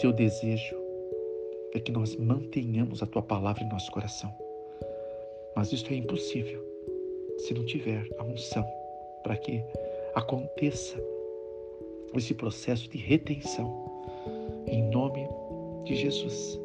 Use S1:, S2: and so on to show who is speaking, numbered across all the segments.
S1: teu desejo é que nós mantenhamos a tua palavra em nosso coração. Mas isso é impossível se não tiver a unção para que aconteça esse processo de retenção. Em nome de Jesus,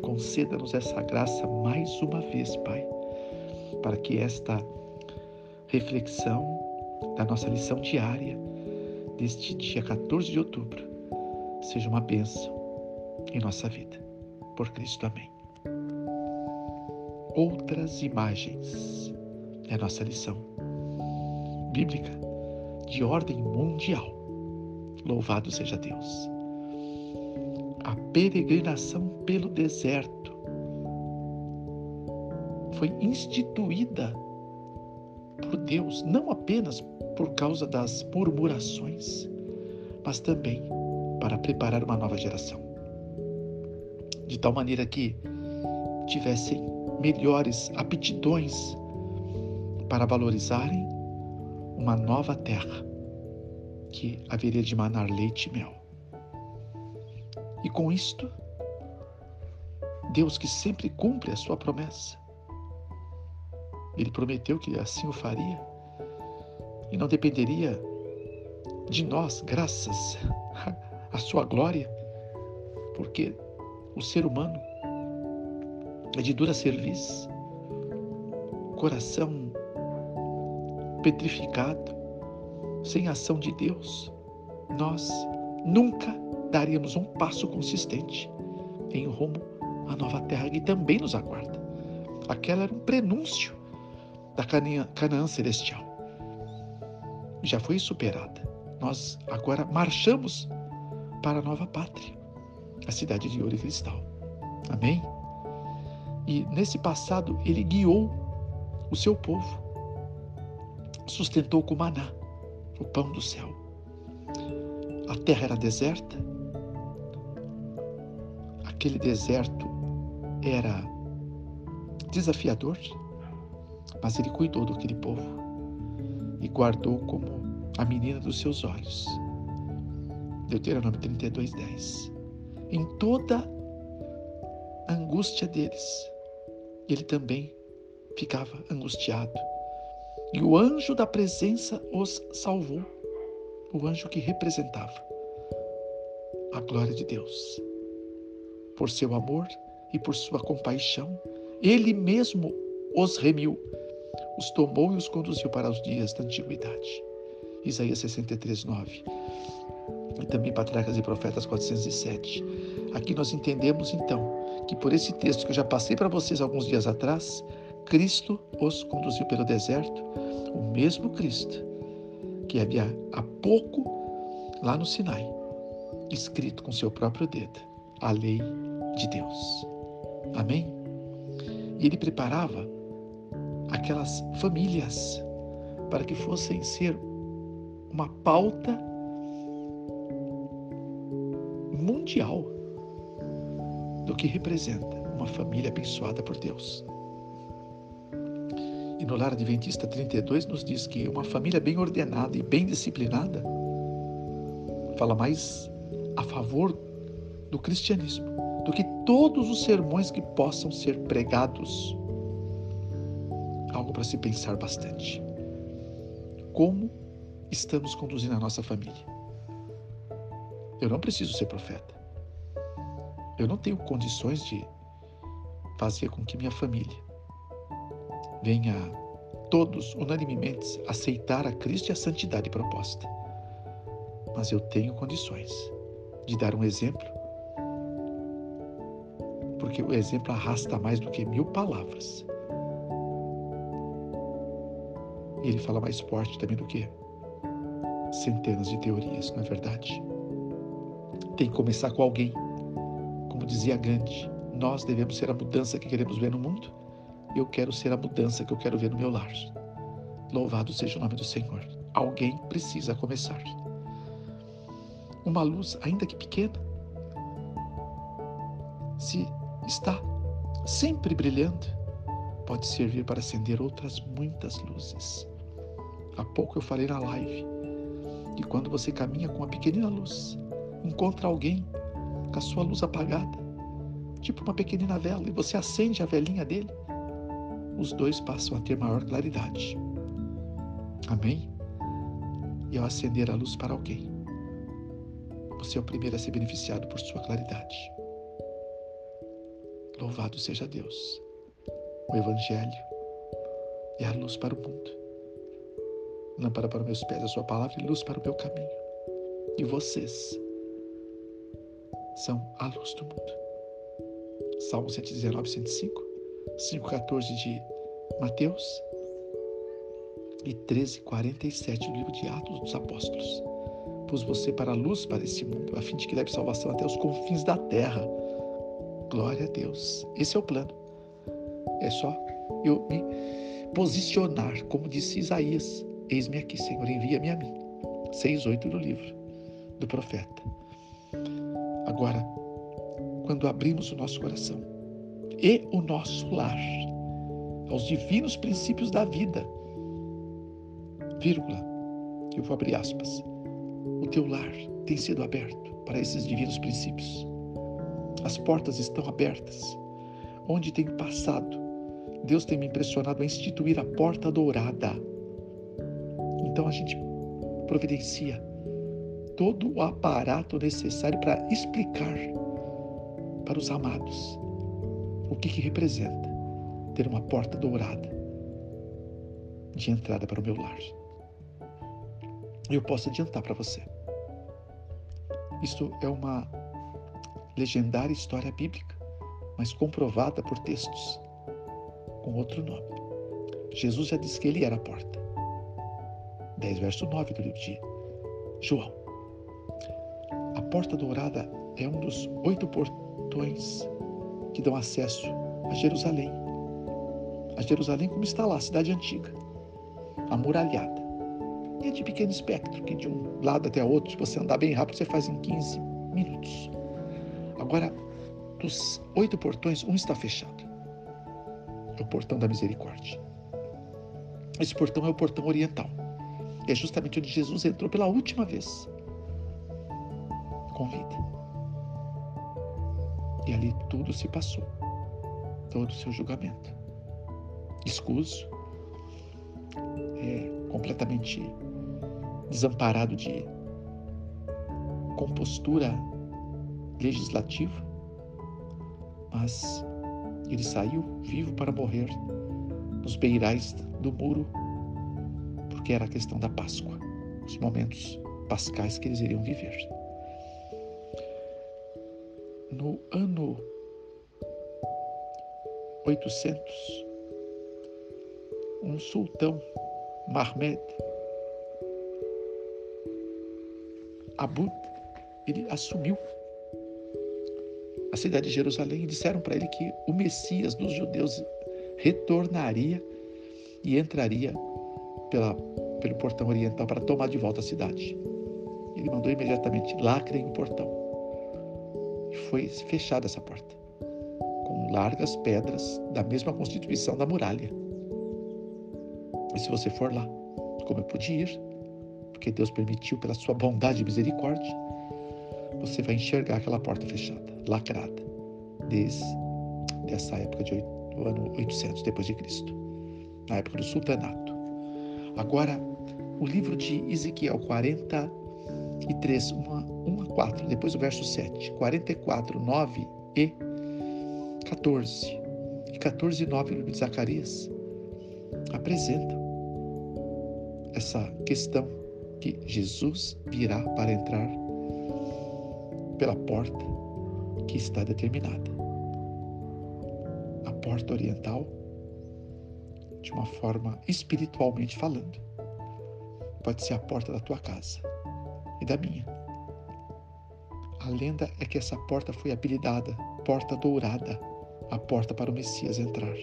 S1: conceda-nos essa graça mais uma vez, Pai, para que esta reflexão da nossa lição diária deste dia 14 de outubro seja uma bênção em nossa vida. Por Cristo, amém. Outras imagens é a nossa lição bíblica de ordem mundial. Louvado seja Deus. A peregrinação pelo deserto foi instituída por Deus, não apenas por causa das murmurações, mas também para preparar uma nova geração. De tal maneira que tivessem melhores aptidões para valorizarem uma nova terra que haveria de manar leite e mel. E com isto, Deus que sempre cumpre a sua promessa, ele prometeu que assim o faria e não dependeria de nós, graças à sua glória, porque o ser humano é de dura serviço, coração petrificado, sem ação de Deus, nós nunca daríamos um passo consistente em rumo à nova terra que também nos aguarda. Aquela era um prenúncio da Canaã celestial. Já foi superada. Nós agora marchamos para a nova pátria, a cidade de ouro e cristal. Amém? E nesse passado ele guiou o seu povo, sustentou com maná, o pão do céu. A terra era deserta, aquele deserto era desafiador, mas ele cuidou daquele povo e guardou como a menina dos seus olhos. Deuteronômio 32, 10. Em toda a angústia deles, ele também ficava angustiado. E o anjo da presença os salvou, o anjo que representava a glória de Deus. Por seu amor e por sua compaixão, ele mesmo os remiu os tomou e os conduziu para os dias da antiguidade. Isaías 63, 9. E também Patriarcas e Profetas 407. Aqui nós entendemos então que por esse texto que eu já passei para vocês alguns dias atrás, Cristo os conduziu pelo deserto, o mesmo Cristo que havia há pouco lá no Sinai, escrito com seu próprio dedo, a lei de Deus. Amém? E ele preparava aquelas famílias para que fossem ser uma pauta mundial do que representa uma família abençoada por Deus. E no Lar Adventista 32 nos diz que uma família bem ordenada e bem disciplinada fala mais a favor do cristianismo do que todos os sermões que possam ser pregados algo para se pensar bastante. Como estamos conduzindo a nossa família? Eu não preciso ser profeta. Eu não tenho condições de fazer com que minha família venha todos unanimemente aceitar a Cristo e a santidade proposta. Mas eu tenho condições de dar um exemplo, porque o exemplo arrasta mais do que mil palavras. E ele fala mais forte também do que centenas de teorias, não é verdade? Tem que começar com alguém. Dizia Gandhi, nós devemos ser a mudança que queremos ver no mundo. Eu quero ser a mudança que eu quero ver no meu lar. Louvado seja o nome do Senhor. Alguém precisa começar. Uma luz, ainda que pequena, se está sempre brilhando, pode servir para acender outras muitas luzes. Há pouco eu falei na live que quando você caminha com uma pequenina luz, encontra alguém com a sua luz apagada, tipo uma pequenina vela, e você acende a velinha dele, os dois passam a ter maior claridade. Amém? E ao acender a luz para alguém, você é o primeiro a ser beneficiado por sua claridade. Louvado seja Deus. O Evangelho é a luz para o mundo. Lâmpada para meus pés, a sua palavra e luz para o meu caminho. E vocês são a luz do mundo. Salmo 119, 105, 5,14 de Mateus e 13, 47 do livro de Atos dos Apóstolos. Pus você para a luz para esse mundo, a fim de que leve salvação até os confins da terra. Glória a Deus. Esse é o plano. É só eu me posicionar, como disse Isaías: Eis-me aqui, Senhor, envia-me a mim. 6,8 do livro do profeta. Agora, quando abrimos o nosso coração e o nosso lar aos divinos princípios da vida, vírgula, eu vou abrir aspas, o teu lar tem sido aberto para esses divinos princípios. As portas estão abertas. Onde tenho passado, Deus tem me impressionado a instituir a porta dourada. Então a gente providencia todo o aparato necessário para explicar para os amados o que, que representa ter uma porta dourada de entrada para o meu lar. Eu posso adiantar para você. Isto é uma legendária história bíblica, mas comprovada por textos com outro nome. Jesus já disse que ele era a porta. 10 verso 9 do livro de João. A porta dourada é um dos oito portões que dão acesso a Jerusalém. A Jerusalém como está lá, a cidade antiga, amuralhada. E é de pequeno espectro, que de um lado até outro, se você andar bem rápido, você faz em 15 minutos. Agora, dos oito portões, um está fechado. É o portão da misericórdia. Esse portão é o portão oriental. É justamente onde Jesus entrou pela última vez com vida. E ali tudo se passou, todo o seu julgamento. Escuso, é, completamente desamparado de compostura legislativa, mas ele saiu vivo para morrer nos beirais do muro, porque era a questão da Páscoa, os momentos pascais que eles iriam viver. No ano 800, um sultão, Mahmed Abu, ele assumiu a cidade de Jerusalém e disseram para ele que o Messias dos judeus retornaria e entraria pela, pelo portão oriental para tomar de volta a cidade. Ele mandou imediatamente lacrem o portão. Foi fechada essa porta, com largas pedras da mesma constituição da muralha. E se você for lá, como eu pude ir, porque Deus permitiu pela sua bondade e misericórdia, você vai enxergar aquela porta fechada, lacrada, desde essa época de, do ano 800 depois de Cristo, na época do sultanato. Agora, o livro de Ezequiel 43, 1 a 4, depois o verso 7, 44, 9 e 14, e 14 e 9 no livro de Zacarias, apresentam essa questão que Jesus virá para entrar pela porta que está determinada. A porta oriental, de uma forma espiritualmente falando, pode ser a porta da tua casa e da minha. A lenda é que essa porta foi apelidada Porta Dourada, a porta para o Messias entrar.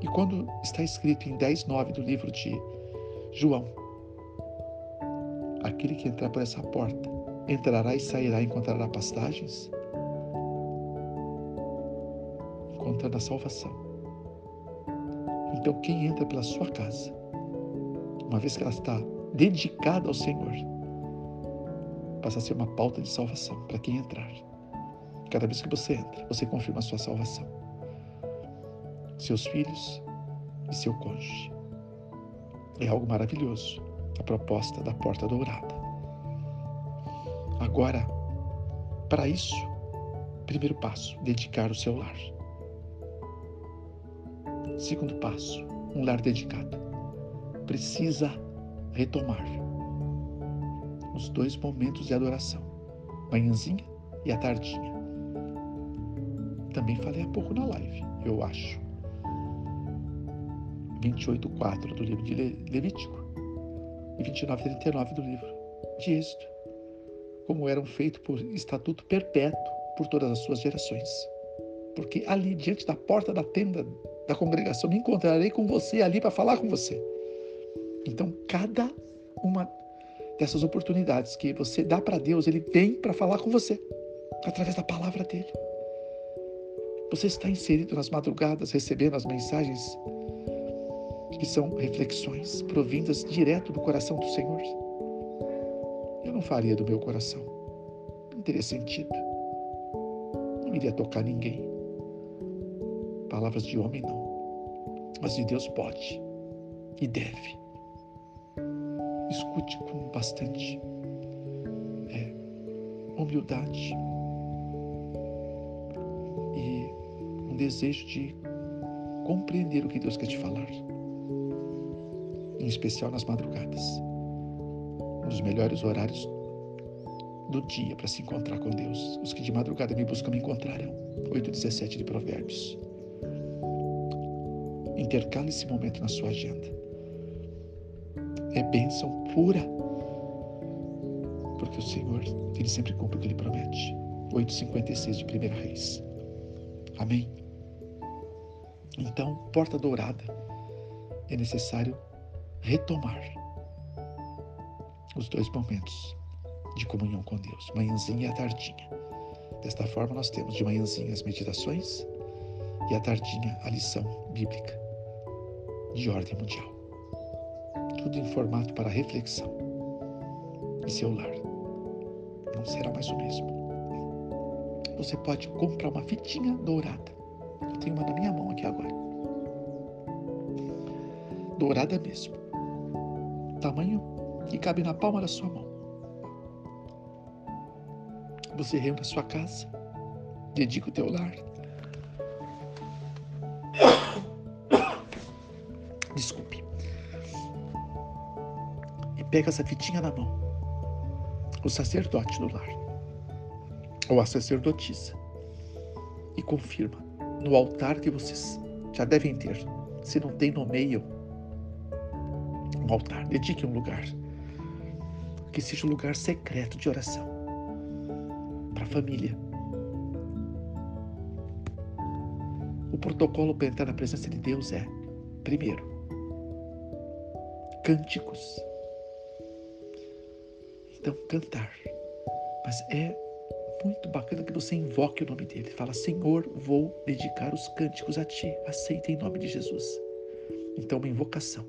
S1: E quando está escrito em 10:9 do livro de João, aquele que entrar por essa porta entrará e sairá e encontrará pastagens, encontrando a salvação. Então, quem entra pela sua casa, uma vez que ela está dedicada ao Senhor, passa a ser uma pauta de salvação para quem entrar. Cada vez que você entra, você confirma a sua salvação. Seus filhos e seu cônjuge. É algo maravilhoso a proposta da porta dourada. Agora, para isso, primeiro passo, dedicar o seu lar. Segundo passo, um lar dedicado. Precisa retomar os dois momentos de adoração, manhãzinha e a tardinha. Também falei há pouco na live, eu acho. 28:4 do livro de Levítico e 29:39 do livro de Êxodo, como eram feitos por estatuto perpétuo por todas as suas gerações. Porque ali diante da porta da tenda da congregação me encontrarei com você ali para falar com você. Então, cada uma dessas oportunidades que você dá para Deus, Ele vem para falar com você, através da palavra dele. Você está inserido nas madrugadas, recebendo as mensagens que são reflexões provindas direto do coração do Senhor. Eu não faria do meu coração, não teria sentido, não iria tocar ninguém. Palavras de homem não, mas de Deus pode e deve escute com bastante é, humildade e um desejo de compreender o que Deus quer te falar, em especial nas madrugadas, dos melhores horários do dia para se encontrar com Deus. Os que de madrugada me buscam me encontrarão. 8,17 de Provérbios. Intercale esse momento na sua agenda é bênção pura. Porque o Senhor, Ele sempre cumpre o que Ele promete. 8,56 de Primeira Reis. Amém? Então, porta dourada, é necessário retomar os dois momentos de comunhão com Deus, manhãzinha e a tardinha. Desta forma, nós temos de manhãzinha as meditações e a tardinha a lição bíblica de ordem mundial tudo em formato para reflexão. E seu lar não será mais o mesmo. Você pode comprar uma fitinha dourada. Eu tenho uma na minha mão aqui agora. Dourada mesmo. Tamanho que cabe na palma da sua mão. Você reúne a sua casa, dedica o teu lar. Desculpe pega essa fitinha na mão. O sacerdote do lar, ou a sacerdotisa, e confirma no altar que vocês já devem ter. Se não tem, nomeiam um altar. Dedique um lugar. Que seja um lugar secreto de oração para a família. O protocolo para entrar na presença de Deus é, primeiro, cânticos então cantar. Mas é muito bacana que você invoque o nome dele. Fala, Senhor, vou dedicar os cânticos a ti. Aceita em nome de Jesus. Então, uma invocação.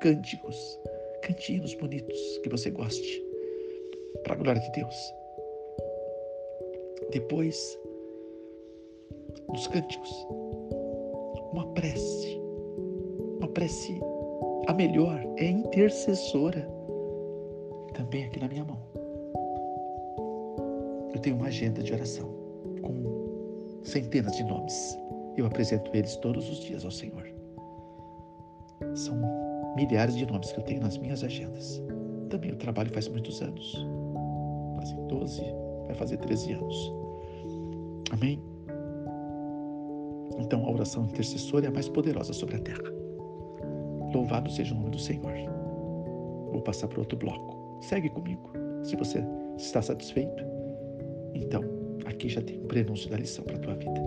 S1: Cânticos, cantinhos bonitos que você goste. Para a glória de Deus. Depois, nos cânticos, uma prece. Uma prece, a melhor, é intercessora também aqui na minha mão. Eu tenho uma agenda de oração com centenas de nomes. Eu apresento eles todos os dias ao Senhor. São milhares de nomes que eu tenho nas minhas agendas. Também eu trabalho faz muitos anos. Fazem 12, vai fazer 13 anos. Amém? Então a oração intercessora é a mais poderosa sobre a terra. Louvado seja o nome do Senhor. Vou passar para outro bloco. Segue comigo. Se você está satisfeito, então aqui já tem um prenúncio da lição para a tua vida.